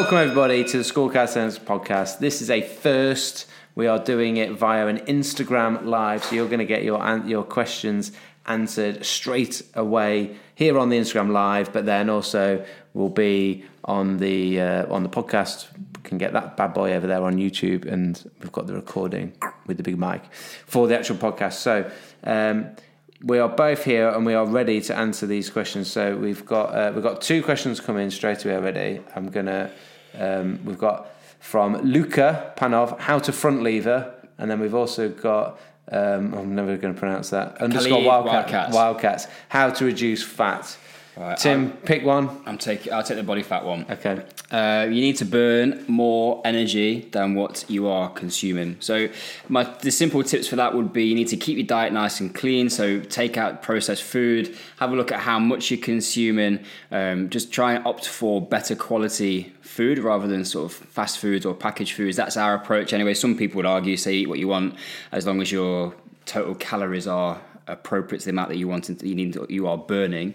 welcome everybody to the School Calisthenics podcast. This is a first. We are doing it via an Instagram live, so you're going to get your your questions answered straight away here on the Instagram live, but then also will be on the uh, on the podcast. You can get that bad boy over there on YouTube, and we've got the recording with the big mic for the actual podcast. So. Um, we are both here and we are ready to answer these questions. So we've got uh, we've got two questions coming straight away already. I'm gonna um, we've got from Luca Panov how to front lever, and then we've also got um, I'm never going to pronounce that underscore Khalid wildcat, Wildcats. wildcats how to reduce fat. Right, Tim, pick one. I'm take, I'll take the body fat one. Okay. Uh, you need to burn more energy than what you are consuming. So, my the simple tips for that would be you need to keep your diet nice and clean. So, take out processed food. Have a look at how much you're consuming. Um, just try and opt for better quality food rather than sort of fast foods or packaged foods. That's our approach anyway. Some people would argue, say eat what you want as long as your total calories are appropriate to the amount that you want and you need you are burning.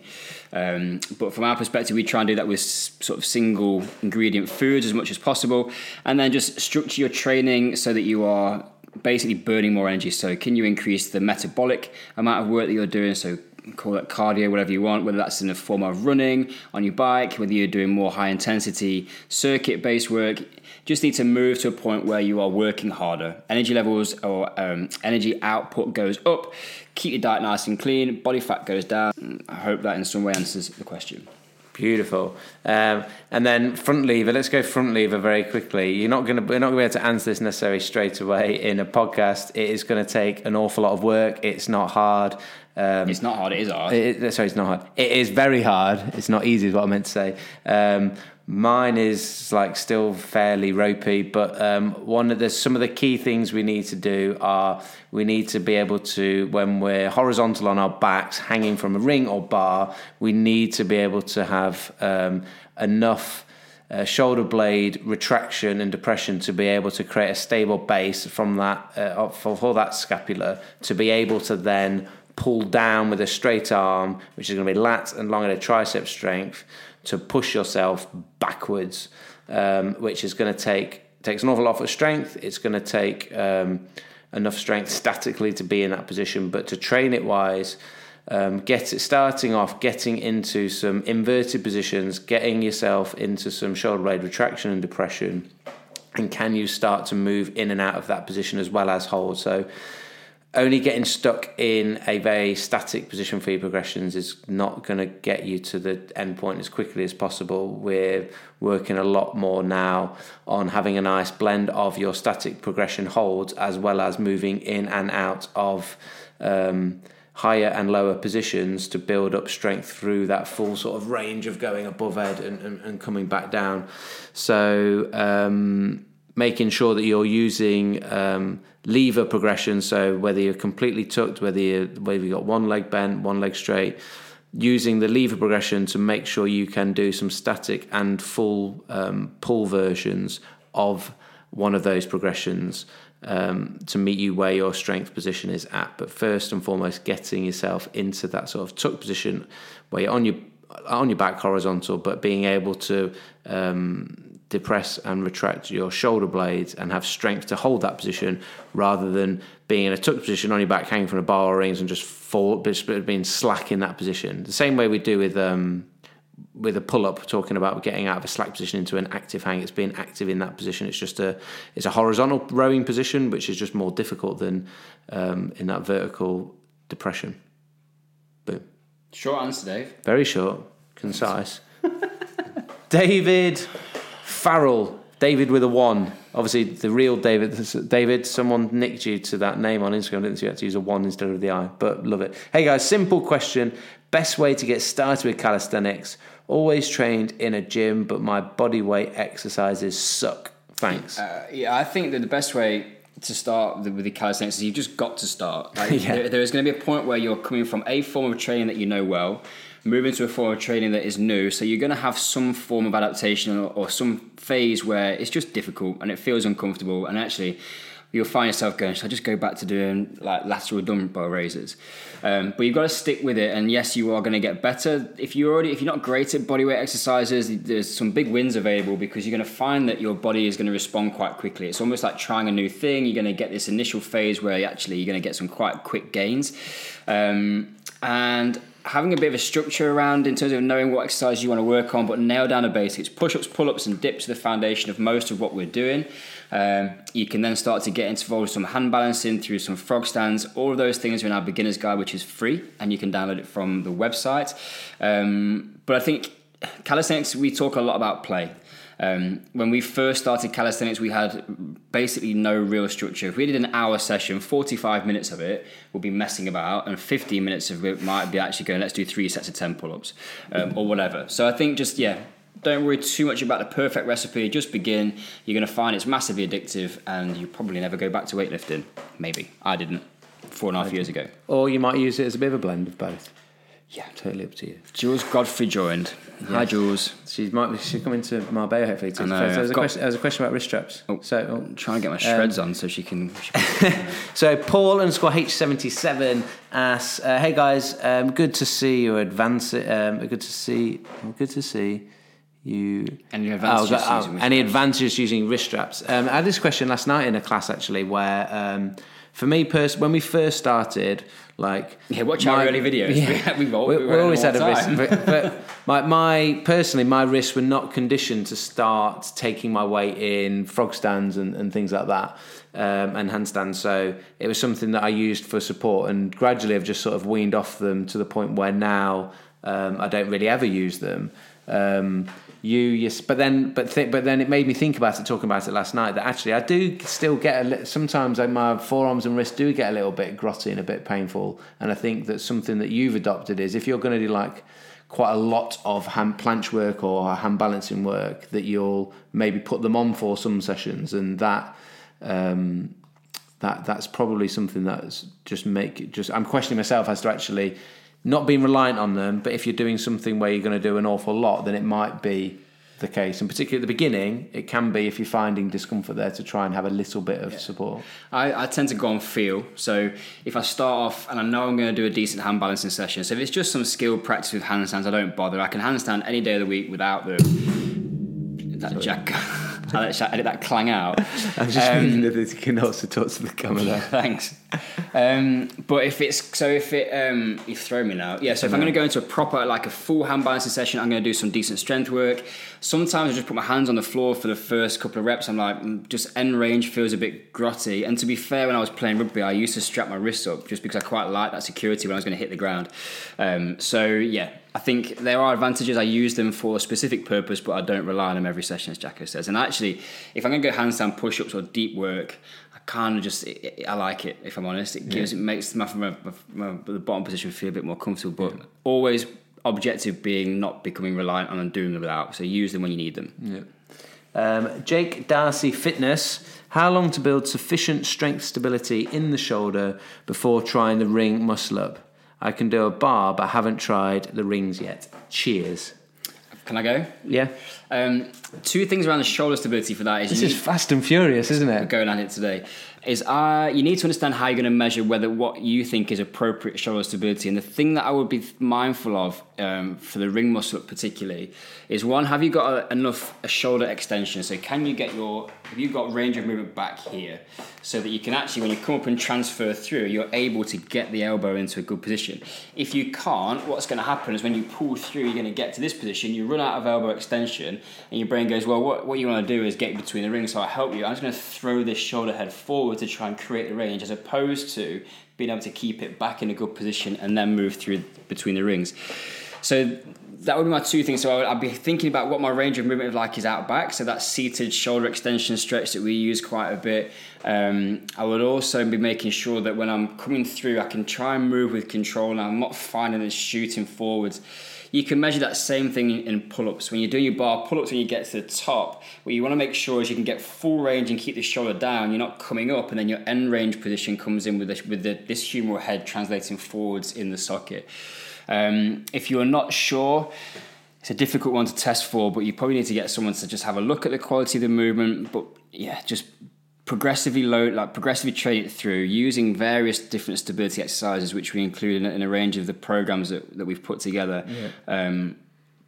Um, but from our perspective, we try and do that with sort of single ingredient foods as much as possible, and then just structure your training so that you are basically burning more energy. So can you increase the metabolic amount of work that you're doing? So call it cardio, whatever you want, whether that's in the form of running on your bike, whether you're doing more high intensity circuit based work. Just need to move to a point where you are working harder. Energy levels or um, energy output goes up. Keep your diet nice and clean. Body fat goes down. I hope that in some way answers the question. Beautiful. Um, and then front lever. Let's go front lever very quickly. You're not going to we're not going to be able to answer this necessarily straight away in a podcast. It is going to take an awful lot of work. It's not hard. Um, It's not hard. It is hard. it, sorry, it's not hard. It is very hard. It's not easy, is what I meant to say. Um, mine is like still fairly ropey, but um, one of the some of the key things we need to do are we need to be able to when we're horizontal on our backs, hanging from a ring or bar, we need to be able to have um, enough. Uh, shoulder blade retraction and depression to be able to create a stable base from that uh, for, for that scapula to be able to then pull down with a straight arm, which is going to be lat and long at a tricep strength, to push yourself backwards, um, which is going to take takes an awful lot of strength. It's going to take um, enough strength statically to be in that position, but to train it wise. Um, get it starting off, getting into some inverted positions, getting yourself into some shoulder blade retraction and depression, and can you start to move in and out of that position as well as hold? So, only getting stuck in a very static position for your progressions is not going to get you to the end point as quickly as possible. We're working a lot more now on having a nice blend of your static progression holds as well as moving in and out of um, higher and lower positions to build up strength through that full sort of range of going above head and, and, and coming back down. So, um, making sure that you're using um, lever progression. So whether you're completely tucked, whether you whether you got one leg bent, one leg straight, using the lever progression to make sure you can do some static and full um, pull versions of one of those progressions um, to meet you where your strength position is at. But first and foremost, getting yourself into that sort of tuck position where you're on your on your back horizontal, but being able to um, depress and retract your shoulder blades and have strength to hold that position rather than being in a tucked position on your back hanging from a bar or rings and just fall just being slack in that position. The same way we do with um, with a pull up talking about getting out of a slack position into an active hang. It's being active in that position. It's just a it's a horizontal rowing position which is just more difficult than um, in that vertical depression. Boom. Short answer, Dave. very short, concise. David Farrell. David with a one. Obviously, the real David. David, someone nicked you to that name on Instagram, didn't you? You had to use a one instead of the I, but love it. Hey guys, simple question. Best way to get started with calisthenics? Always trained in a gym, but my body weight exercises suck. Thanks. Uh, yeah, I think that the best way to start with the calisthenics is you've just got to start. Like, Yeah. there, there is going to be a point where you're coming from a form of training that you know well, moving to a form of training that is new. So you're going to have some form of adaptation or, or some phase where it's just difficult and it feels uncomfortable. And actually, you'll find yourself going, should I just go back to doing like lateral dumbbell raises? Um, but you've got to stick with it. And yes, you are going to get better. If you're already, if you're not great at bodyweight exercises, there's some big wins available because you're going to find that your body is going to respond quite quickly. It's almost like trying a new thing. You're going to get this initial phase where actually you're going to get some quite quick gains. Um, and having a bit of a structure around in terms of knowing what exercise you want to work on, but nail down the basics. Push ups, pull ups, and dips are the foundation of most of what we're doing. Um, you can then start to get involved some hand balancing through some frog stands. All of those things are in our beginner's guide, which is free, and you can download it from the website. Um, but I think calisthenics, we talk a lot about play. Um, when we first started calisthenics, we had basically no real structure. If we did an hour session, 45 minutes of it will be messing about, and 15 minutes of it might be actually going, let's do three sets of 10 pull ups um, or whatever. So I think just, yeah, don't worry too much about the perfect recipe. Just begin. You're going to find it's massively addictive, and you probably never go back to weightlifting. Maybe I didn't four and a half years ago. Or you might use it as a bit of a blend of both. Yeah, Totally up to you. Jules Godfrey joined. Hi, Jules. She might be, she's coming to Marbella hopefully too. I know, So there's, a question, there's a question about wrist straps. Oh. So, oh, I'm trying to get my shreds on so she can. She can So Paul underscore H77 asks, uh, "Hey guys, um, good to see you advance. Um, good to see. Good to see you. Any advantages Oh, using any advantages using wrist straps? Um, I had this question last night in a class actually, where um, for me, pers- when we first started, like Yeah, watch our early videos. We- we all- we we, them always had a wrist. But, but my, my personally, my wrists were not conditioned to start taking my weight in frog stands and, and things like that, um, and handstands. So it was something that I used for support, and gradually I've just sort of weaned off them to the point where now um, I don't really ever use them. Um, you, yes, but then, but th- but then it made me think about it. Talking about it last night, that actually I do still get a li- sometimes like my forearms and wrists do get a little bit grotty and a bit painful. And I think that something that you've adopted is if you're going to do like quite a lot of hand planche work or hand balancing work, that you'll maybe put them on for some sessions, and that. Um, that that's probably something that's just make just I'm questioning myself as to actually not being reliant on them. But if you're doing something where you're going to do an awful lot, then it might be the case. And particularly at the beginning, it can be if you're finding discomfort there to try and have a little bit of support. I, I tend to go on feel. So if I start off and I know I'm going to do a decent hand balancing session, so if it's just some skill practice with handstands, I don't bother. I can handstand any day of the week without the that jack. I let, I let that clang out. I'm just thinking that you can also talk to the camera. Thanks. Um, but if it's so, if it um, you throw me now, yeah. So if I'm going to go into a proper like a full hand balancing session, I'm going to do some decent strength work. Sometimes I just put my hands on the floor for the first couple of reps. I'm like, mm, just end range feels a bit grotty. And to be fair, when I was playing rugby, I used to strap my wrists up just because I quite like that security when I was going to hit the ground. Um, so yeah, I think there are advantages. I use them for a specific purpose, but I don't rely on them every session, as Jacko says. And actually, if I'm going to go handstand push-ups or deep work, I kind of just it, it- I like it. If I'm honest, it gives it makes my, my, my, the bottom position feel a bit more comfortable. But always objective being not becoming reliant on doing them without. So use them when you need them. Um, Jake Darcy Fitness. How long to build sufficient strength stability in the shoulder before trying the ring muscle up? I can do a bar, but I haven't tried the rings yet. Cheers. Can I go? Yeah. Um, two things around the shoulder stability for that is This is need- fast and furious, isn't it? going at it today is uh, you need to understand how you're going to measure whether what you think is appropriate shoulder stability. And the thing that I would be mindful of um, for the ring muscle particularly is one, have you got a, enough a shoulder extension? So can you get your, have you got range of movement back here so that you can actually, when you come up and transfer through, you're able to get the elbow into a good position. If you can't, what's going to happen is when you pull through, you're going to get to this position, you run out of elbow extension, and your brain goes, well, what, what you want to do is get between the rings, so I help you. I'm just going to throw this shoulder head forward to try and create the range, as opposed to being able to keep it back in a good position and then move through between the rings. So that would be my two things. So I would, I'd be thinking about what my range of movement is like is out back. So that seated shoulder extension stretch that we use quite a bit. Um, I would also be making sure that when I'm coming through, I can try and move with control. And I'm not finding and shooting forwards. You can measure that same thing in- in pull-ups. When you're doing your bar pull-ups, when you get to the top, what you want to make sure is you can get full range and keep the shoulder down. You're not coming up, and then your end range position comes in with the, with the, this humeral head translating forwards in the socket. Um, if you're not sure, it's a difficult one to test for, but you probably need to get someone to just have a look at the quality of the movement. But yeah, just progressively load, like progressively train it through using various different stability exercises, which we include in, in a range of the programs that, that we've put together. Um,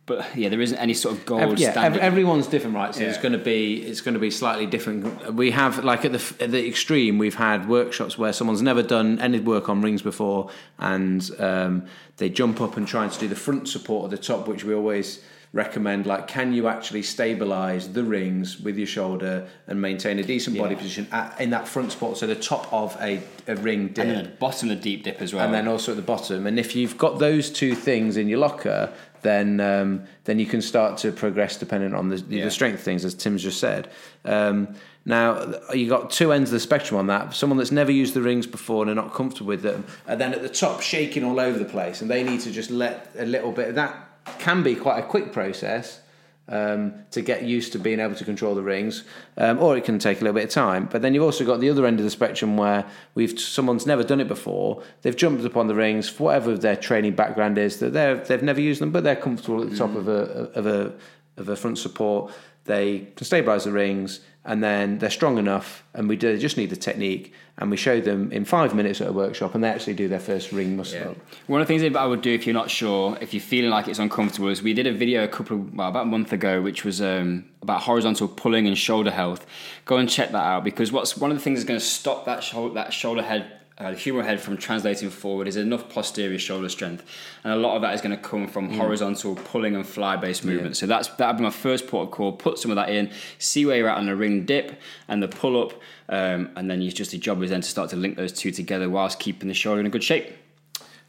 but yeah, there isn't any sort of gold Ev- yeah, standard. everyone's different, right? So it's going to be it's going to be slightly different. We have like at the at the extreme, we've had workshops where someone's never done any work on rings before, and um, they jump up and try to do the front support at the top, which we always recommend. Like, can you actually stabilize the rings with your shoulder and maintain a decent body Yeah. position at, in that front support, so the top of a, a ring dip and then the bottom of the deep dip as well. and then also at the bottom. And if you've got those two things in your locker, then um, then you can start to progress depending on the, Yeah. the strength things, as Tim's just said. Um, now you got two ends of the spectrum on that. Someone that's never used the rings before and are not comfortable with them, and then at the top shaking all over the place, and they need to just let a little bit. That can be quite a quick process um, to get used to being able to control the rings, um, or it can take a little bit of time. But then you've also got the other end of the spectrum where we've someone's never done it before. They've jumped upon the rings for whatever their training background is. That they they've never used them, but they're comfortable at the top of a of a of a front support. They can stabilize the rings, and then they're strong enough. And we do, just need the technique, and we show them in five minutes at a workshop, and they actually do their first ring muscle Yeah. up. One of the things that I would do if you're not sure, if you're feeling like it's uncomfortable, is we did a video a couple, of, well, about a month ago, which was um, about horizontal pulling and shoulder health. Go and check that out because what's one of the things that's going to stop that shoulder, that shoulder head, uh, the humeral head from translating forward is enough posterior shoulder strength, and a lot of that is going to come from horizontal pulling and fly based movement. So that's that'd be my first port of call. Put some of that in, see where you're at on the ring dip and the pull up, um, and then you just your job is then to start to link those two together whilst keeping the shoulder in a good shape.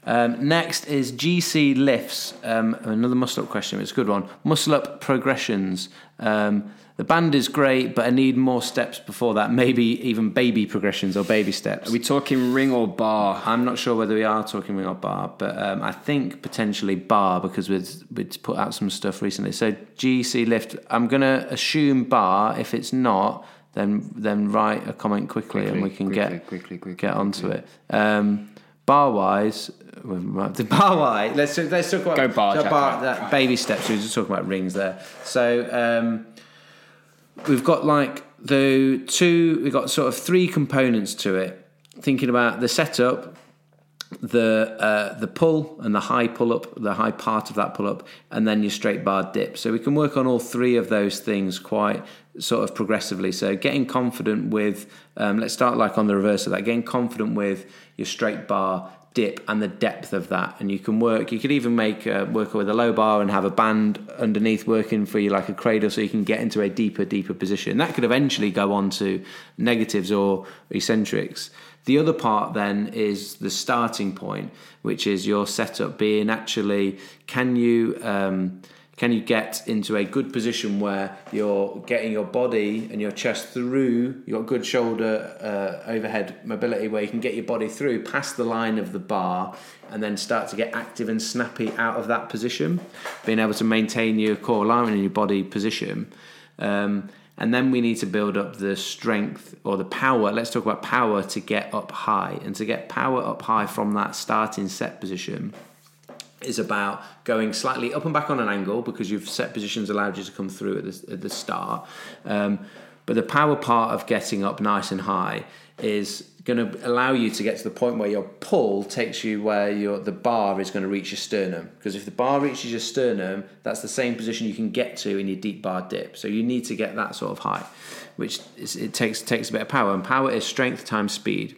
Um, next is GC lifts. Um, another muscle up question. It's a good one. Muscle up progressions. Um, the band is great, but I need more steps before that. Maybe even baby progressions or baby steps. Are we talking ring or bar? I'm not sure whether we are talking ring or bar, but um, I think potentially bar because we'd, we'd put out some stuff recently. So GC lift, I'm going to assume bar. If it's not, then then write a comment quickly, and we can quickly, get quickly, quickly, get onto it. Um, bar wise, the bar wise. Let's let's talk about Go bar, so bar that baby steps. We were just talking about rings there. So. Um, we've got like the two we've got sort of three components to it. Thinking about the setup the uh, the pull and the high pull up the high part of that pull up and then your straight bar dip. So we can work on all three of those things quite sort of progressively. So getting confident with um, let's start like on the reverse of that. Getting confident with your straight bar dip and the depth of that and you can work you could even make uh, work with a low bar and have a band underneath working for you like a cradle so you can get into a deeper deeper position. That could eventually go on to negatives or eccentrics. The other part then is the starting point which is your setup being actually can you um, can you get into a good position where you're getting your body and your chest through you've got good shoulder uh, overhead mobility where you can get your body through past the line of the bar and then start to get active and snappy out of that position being able to maintain your core alignment and your body position. Um, and then we need to build up the strength or the power. Let's talk about power to get up high. And to get power up high from that starting set position is about going slightly up and back on an angle because you've set positions allowed you to come through at the, at the start. Um, but the power part of getting up nice and high is going to allow you to get to the point where your pull takes you where your the bar is going to reach your sternum. Because if the bar reaches your sternum, that's the same position you can get to in your deep bar dip. So you need to get that sort of high, which is, it takes takes a bit of power. And power is strength times speed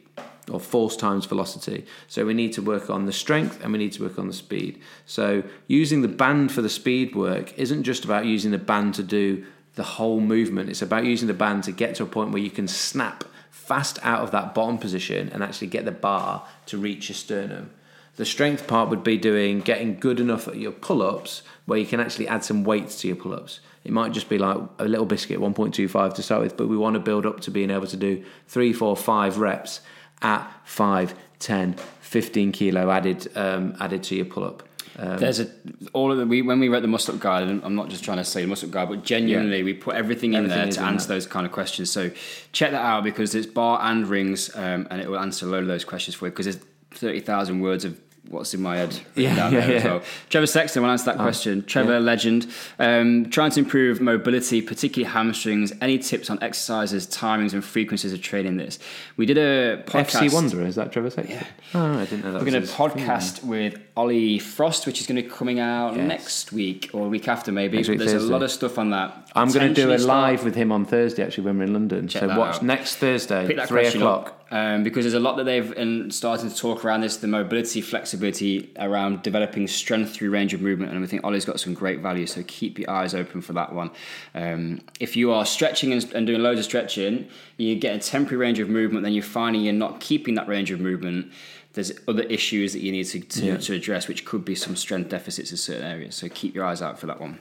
or force times velocity. So we need to work on the strength and we need to work on the speed. So using the band for the speed work isn't just about using the band to do the whole movement. It's about using the band to get to a point where you can snap fast out of that bottom position and actually get the bar to reach your sternum. The strength part would be doing getting good enough at your pull-ups where you can actually add some weights to your pull-ups. It might just be like a little biscuit, 1.25 to start with, but we want to build up to being able to do three, four, five reps at 5, 10, 15 kilo added um, added to your pull up. Um, There's a all of the we when we wrote the muscle up guide, I'm not just trying to say the muscle up guide, but genuinely Yeah. we put everything in there to in answer that. those kind of questions. So check that out because it's bar and rings, um, and it will answer a load of those questions for you because there's thirty thousand words of what's in my head. Yeah, down yeah, there as yeah. well. Trevor Sexton will answer that question. Trevor, legend. Um, trying to improve mobility, particularly hamstrings. Any tips on exercises, timings, and frequencies of training this? We did a podcast. FC Wanderer, is that Trevor Sexton? Yeah. Oh, I didn't know that. We're going to podcast with Ollie Frost, which is going to be coming out Yes. next week or a week after, maybe. Week, There's a lot of stuff on that. I'm going to do a start- live with him on Thursday, actually, when we're in London. Check so watch out. next Thursday, pick three o'clock. up um, because there's a lot that they've in starting to talk around this the mobility flexibility around developing strength through range of movement and I think Ollie's got some great value so keep your eyes open for that one um, if you are stretching and, and doing loads of stretching you get a temporary range of movement then you're finding you're not keeping that range of movement there's other issues that you need to, to, Yeah. to address which could be some strength deficits in certain areas so keep your eyes out for that one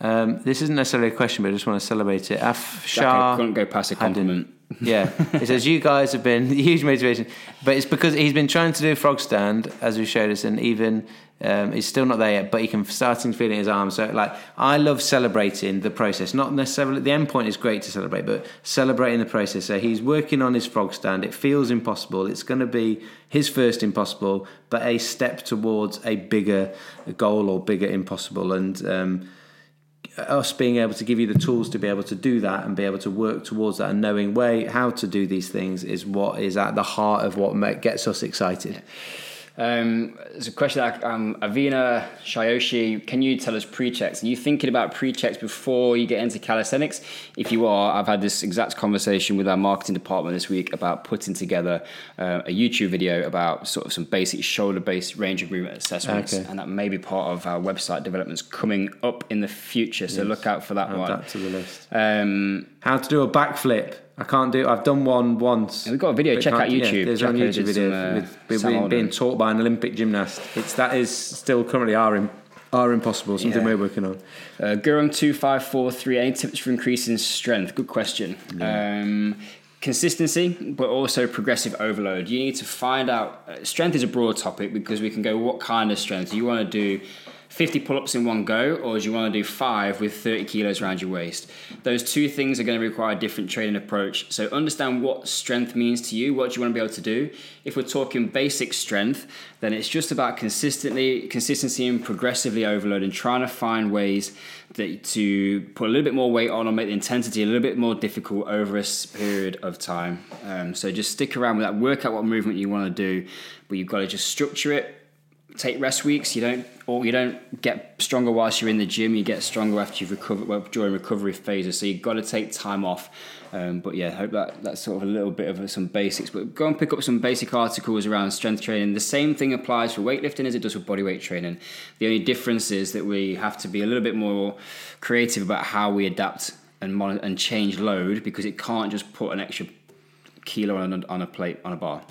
Um, this isn't necessarily a question, but I just want to celebrate it. Afshar. Couldn't go past a compliment Yeah, it says you guys have been huge motivation, but it's because he's been trying to do frog stand as we showed us, and even um, he's still not there yet. But he can starting feeling his arms. So like, I love celebrating the process. Not necessarily the end point is great to celebrate, but celebrating the process. So he's working on his frog stand. It feels impossible. It's going to be his first impossible, but a step towards a bigger goal or bigger impossible. And um, us being able to give you the tools to be able to do that and be able to work towards that and knowing way how to do these things is what is at the heart of what gets us excited. Um, there's a question that um, Avina Shayoshi, can you tell us pre-checks? Are you thinking about pre-checks before you get into calisthenics? If you are, I've had this exact conversation with our marketing department this week about putting together uh, a YouTube video about sort of some basic shoulder-based range of movement assessments, Okay. and that may be part of our website developments coming up in the future. So look out for that Add one. that to the list. Um, How to do a backflip. I can't do. I've done one once. we've got a video. Check out can't- yeah, YouTube. there's Check on out YouTube some, video uh, with, with being, being taught by an Olympic gymnast. It's that is still currently our our impossible. Something Yeah. we're working on. Uh, Gurung two five four three. Any tips for increasing strength? Good question. Um, consistency, but also progressive overload. You need to find out. Uh, strength is a broad topic because we can go. What kind of strength do you want to do? 50 pull-ups in one go or do you want to do five with 30 kilos around your waist? Those two things are going to require a different training approach. So understand what strength means to you what do you want to be able to do. If we're talking basic strength then it's just about consistently consistency and progressively overload and trying to find ways that to put a little bit more weight on or make the intensity a little bit more difficult over a period of time. Um, so just stick around with that work out what movement you want to do but you've got to just structure it take rest weeks. You don't, or you don't get stronger whilst you're in the gym. You get stronger after you've recovered well, during recovery phases. So you've got to take time off. Um, but yeah, hope that that's sort of a little bit of some basics. But go and pick up some basic articles around strength training. The same thing applies for weightlifting as it does for bodyweight training. The only difference is that we have to be a little bit more creative about how we adapt and mon- and change load because it can't just put an extra kilo on a, on a plate on a bar.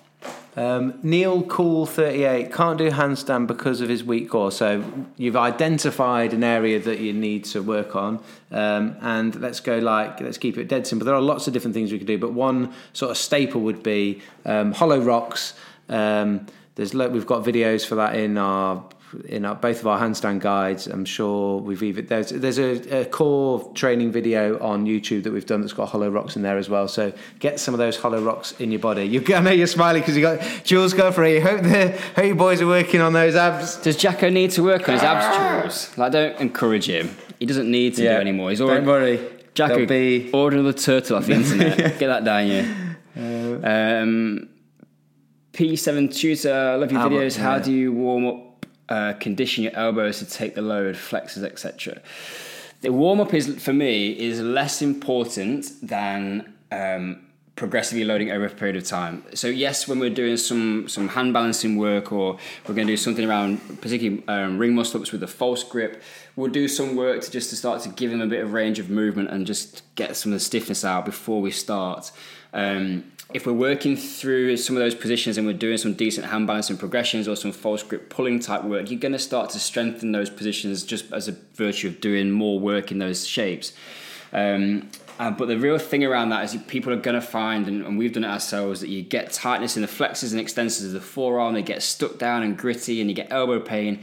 Um, Neil Cool thirty eight can't do handstand because of his weak core. So you've identified an area that you need to work on, um, and let's go like let's keep it dead simple. There are lots of different things we could do, but one sort of staple would be um, hollow rocks. Um, there's we've got videos for that in our in our, both of our handstand guides. I'm sure we've even there's there's a, a core training video on YouTube that we've done that's got hollow rocks in there as well. So get some of those hollow rocks in your body. You, I know you're smiling because you got Jules Godfrey. Hope the hope you boys are working on those abs. Does Jacko need to work on his abs, Jules? Like, don't encourage him. He doesn't need to do anymore. He's already. Don't worry. Jacko, be order another turtle off the internet. Get that down, yeah. Um, P7 Tutor, love your videos. about- How do you warm up, uh, condition your elbows to take the load, flexors, etc.? The warm up is, for me, is less important than um, progressively loading over a period of time. So yes, when we're doing some some hand balancing work or we're going to do something around particularly um, ring muscle ups with a false grip, we'll do some work to just to start to give them a bit of range of movement and just get some of the stiffness out before we start. Um, if we're working through some of those positions and we're doing some decent hand balancing progressions or some false grip pulling type work, you're going to start to strengthen those positions just as a virtue of doing more work in those shapes. Um, uh, but the real thing around that is people are going to find, and, and we've done it ourselves, that you get tightness in the flexors and extensors of the forearm, they get stuck down and gritty, and you get elbow pain.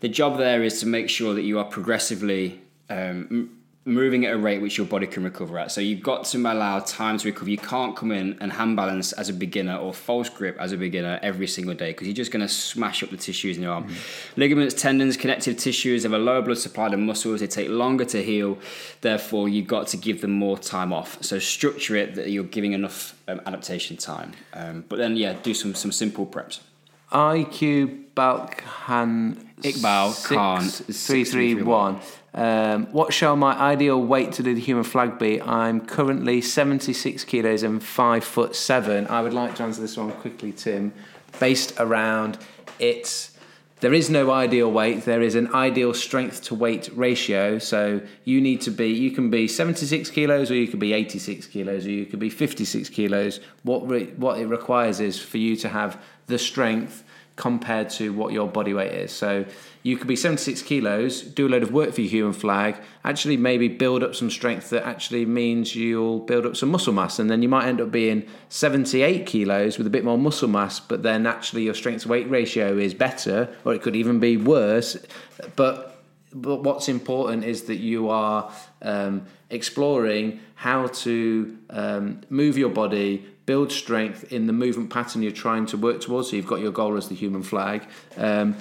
The job there is to make sure that you are progressively um, moving at a rate which your body can recover at. So you've got to allow time to recover. You can't come in and hand balance as a beginner or false grip as a beginner every single day because you're just going to smash up the tissues in your arm. Mm-hmm. Ligaments, tendons, connective tissues have a lower blood supply than muscles. They take longer to heal. Therefore, you've got to give them more time off. So structure it that you're giving enough um, adaptation time. Um, but then, yeah, do some some simple preps. IQ Balkhan Iqbal Khan three three one. Um, what shall my ideal weight to do the human flag be? I'm currently 76 kilos and 5 foot 7. I would like to answer this one quickly, Tim. Based around it's there is no ideal weight. There is an ideal strength to weight ratio. So you need to be, you can be 76 kilos or you could be 86 kilos or you could be 56 kilos. What, re, what it requires is for you to have the strength compared to what your body weight is. So you could be 76 kilos, do a load of work for your human flag, actually maybe build up some strength that actually means you'll build up some muscle mass. And then you might end up being 78 kilos with a bit more muscle mass, but then actually your strength to weight ratio is better, or it could even be worse. But but what's important is that you are um, exploring how to um, move your body, build strength in the movement pattern you're trying to work towards. So you've got your goal as the human flag. Um,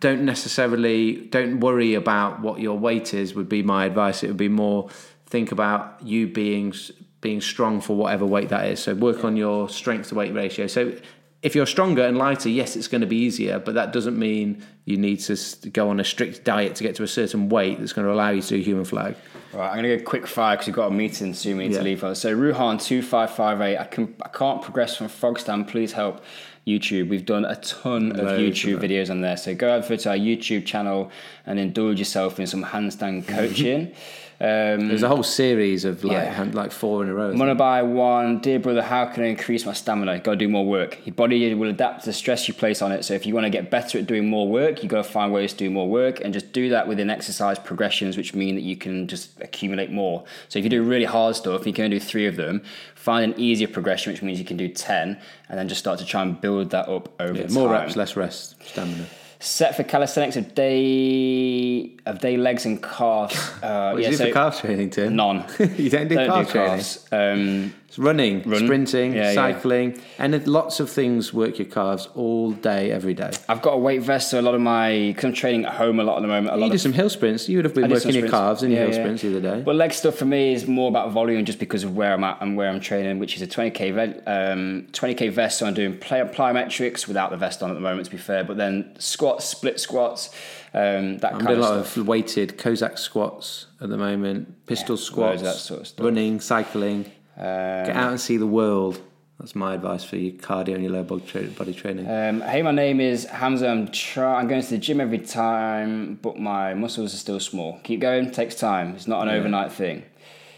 don't necessarily don't worry about what your weight is. Would be my advice. It would be more think about you being being strong for whatever weight that is. So work on your strength to weight ratio. So if you're stronger and lighter, yes, it's going to be easier, but that doesn't mean you need to go on a strict diet to get to a certain weight that's going to allow you to do human flag. Right, I'm going to go quick fire because we've got a meeting soon. We need yeah. to leave. Us. So Ruhan two five five eight. I can I can't progress from Frogstand. Please help. YouTube. We've done a ton Loads of YouTube of videos on there. So go over to our YouTube channel and indulge yourself in some handstand coaching. Um, There's a whole series of like yeah. like four in a row. Gonna buy one. Dear brother, how can I increase my stamina? Got to do more work. Your body will adapt to the stress you place on it. So if you want to get better at doing more work, you got to find ways to do more work and just do that within exercise progressions, which mean that you can just accumulate more. So if you do really hard stuff, you can do three of them. Find an easier progression, which means you can do ten, and then just start to try and build that up over yeah, time. More reps, less rest, stamina set for calisthenics of day of day legs and calves. Uh, what yeah, do so for calf training, Tim? None. you don't do calf do calves. Um, running, run. sprinting, yeah, cycling, yeah. and lots of things work your calves all day, every day. I've got a weight vest, so a lot of my because I'm training at home a lot at the moment. A you do some hill sprints. You would have been working your calves in yeah, your hill sprints the other day. But leg stuff for me is more about volume, just because of where I'm at and where I'm training, which is a 20k um, 20k vest. So I'm doing plyometrics without the vest on at the moment, to be fair. But then squats, split squats. Um, that I'm kind doing of a lot stuff. of weighted Cossack squats at the moment, pistol squats, that sort of running, cycling. Um, Get out and see the world. That's my advice for your cardio and your lower body training. Um, hey, my name is Hamza. I'm try- I'm going to the gym every time, but my muscles are still small. Keep going. Takes time. It's not an yeah. overnight thing.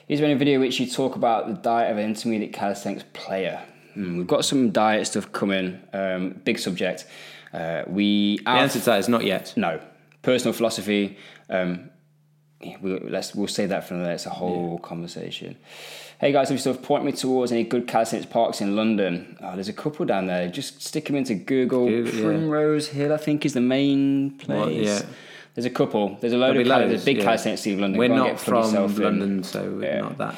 Is there any video which you talk about the diet of an intermediate calisthenics player? Mm, we've got some diet stuff coming. Um, big subject. Uh, we the answer to that is not yet. No. Personal philosophy. Um, we, let's we'll say that for another. It's a whole yeah. conversation. Hey guys, if you sort of point me towards any good calisthenics parks in London, oh, there's a couple down there. Just stick them into Google. Google Primrose yeah. Hill, I think, is the main place. Yeah. There's a couple. There's a load There'll of a big yeah. calisthenics in London. We're not from London, in. so we're yeah. not that.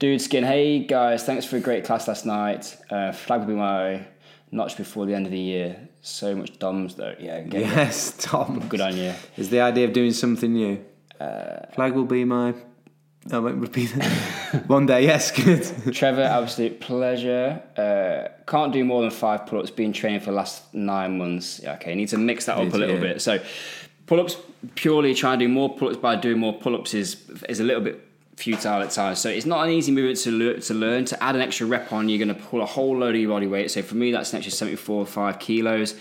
Dude Skin, hey guys, thanks for a great class last night. Uh, flag will be my notch before the end of the year. So much DOMs though. Yeah. Yes, DOMs. Good on you. Is the idea of doing something new? Uh, flag will be my I won't repeat it. One day, yes, good. Trevor, absolute pleasure. Uh, can't do more than five pull ups, been training for the last nine months. Yeah, okay, need to mix that up a little bit. So, pull ups, purely trying to do more pull ups by doing more pull ups is, is a little bit futile at times. So, it's not an easy movement to, le- to learn. To add an extra rep on, you're going to pull a whole load of your body weight. So, for me, that's an extra 74 or 5 kilos.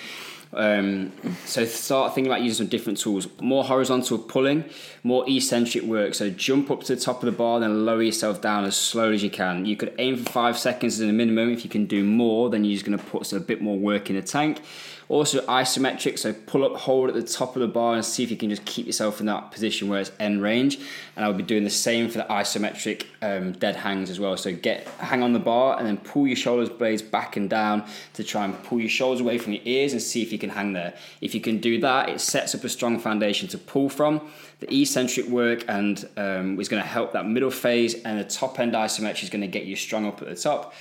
Um, so start thinking about using some different tools. More horizontal pulling, more eccentric work. So jump up to the top of the bar, then lower yourself down as slowly as you can. You could aim for five seconds as a minimum. If you can do more, then you're just going to put a bit more work in the tank. Also isometric, so pull up, hold at the top of the bar, and see if you can just keep yourself in that position where it's end range. And I'll be doing the same for the isometric um, dead hangs as well. So get hang on the bar and then pull your shoulders blades back and down to try and pull your shoulders away from your ears and see if you can hang there. If you can do that, it sets up a strong foundation to pull from. The eccentric work and um, is going to help that middle phase, and the top end isometric is going to get you strong up at the top.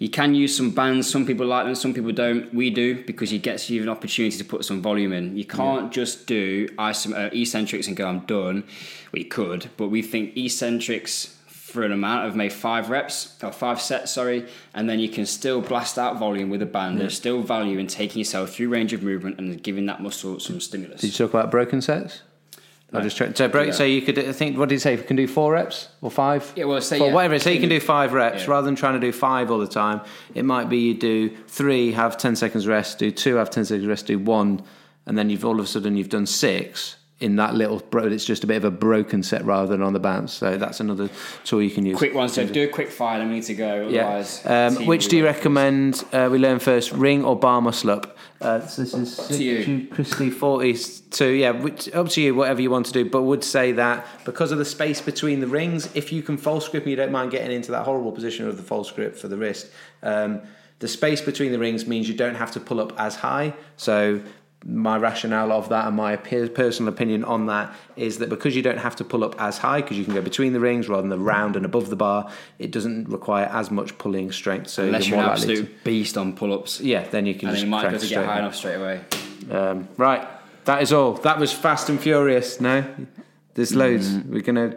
You can use some bands. Some people like them, some people don't. We do because it gets you an opportunity to put some volume in. You can't yeah. just do isom- uh, eccentrics and go, I'm done. We could, but we think eccentrics for an amount of maybe five reps or five sets, sorry, and then you can still blast out volume with a band. Yeah. There's still value in taking yourself through range of movement and giving that muscle some stimulus. Did you talk about broken sets? I just try, so break. Yeah. So you could, I think, what did you say? If You can do four reps or five? Yeah, well, say four, yeah. whatever. So you can do five reps yeah. rather than trying to do five all the time. It might be you do three, have ten seconds rest, do two, have ten seconds rest, do one, and then you've all of a sudden you've done six in that little. Bro, it's just a bit of a broken set rather than on the bounce. So that's another tool you can use. Quick one. So do a quick fire. and we need to go. Otherwise, yeah. Um, which do you recommend? Uh, we learn first ring or bar muscle up. Uh, so this is to you. Christy 42. Yeah, which, up to you, whatever you want to do. But would say that because of the space between the rings, if you can false grip and you don't mind getting into that horrible position of the false grip for the wrist, um, the space between the rings means you don't have to pull up as high. So my rationale of that and my personal opinion on that is that because you don't have to pull up as high because you can go between the rings rather than the round and above the bar it doesn't require as much pulling strength so unless you're, you're an absolute to, beast on pull-ups. Yeah then you can and just you might be able to get high enough straight away. Um, right that is all. That was fast and furious no? There's loads. Mm. we're gonna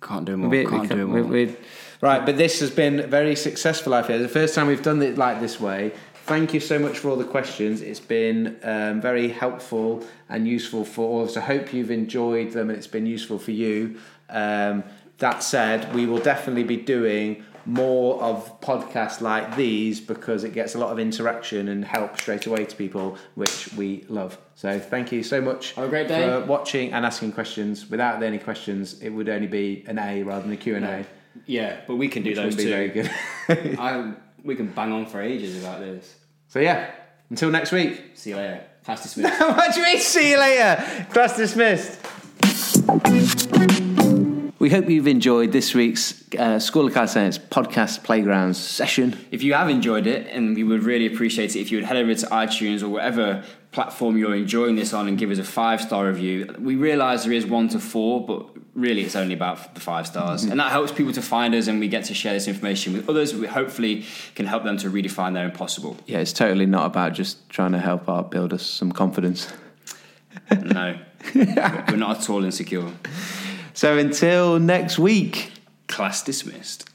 can't do more we, can't, we do more. we, right but this has been very successful I feel the first time we've done it like this way thank you so much for all the questions. It's been um, very helpful and useful for all of us. I hope you've enjoyed them and it's been useful for you. Um, that said, we will definitely be doing more of podcasts like these because it gets a lot of interaction and help straight away to people, which we love. So thank you so much Have a great day. for watching and asking questions. Without any questions, it would only be an A rather than a Q and A. Yeah, but we can do those too. Very good. We can bang on for ages about this. So yeah, until next week. See you later. Class dismissed. what do you mean? See you later. Class dismissed. We hope you've enjoyed this week's uh, School of Calisthenics podcast playgrounds session. If you have enjoyed it, and we would really appreciate it if you would head over to iTunes or whatever platform you're enjoying this on and give us a five star review. We realise there is one to four, but really it's only about the five stars. Mm-hmm. And that helps people to find us and we get to share this information with others. We hopefully can help them to redefine their impossible. Yeah, it's totally not about just trying to help our build us some confidence. no, we're not at all insecure. So until next week, class dismissed.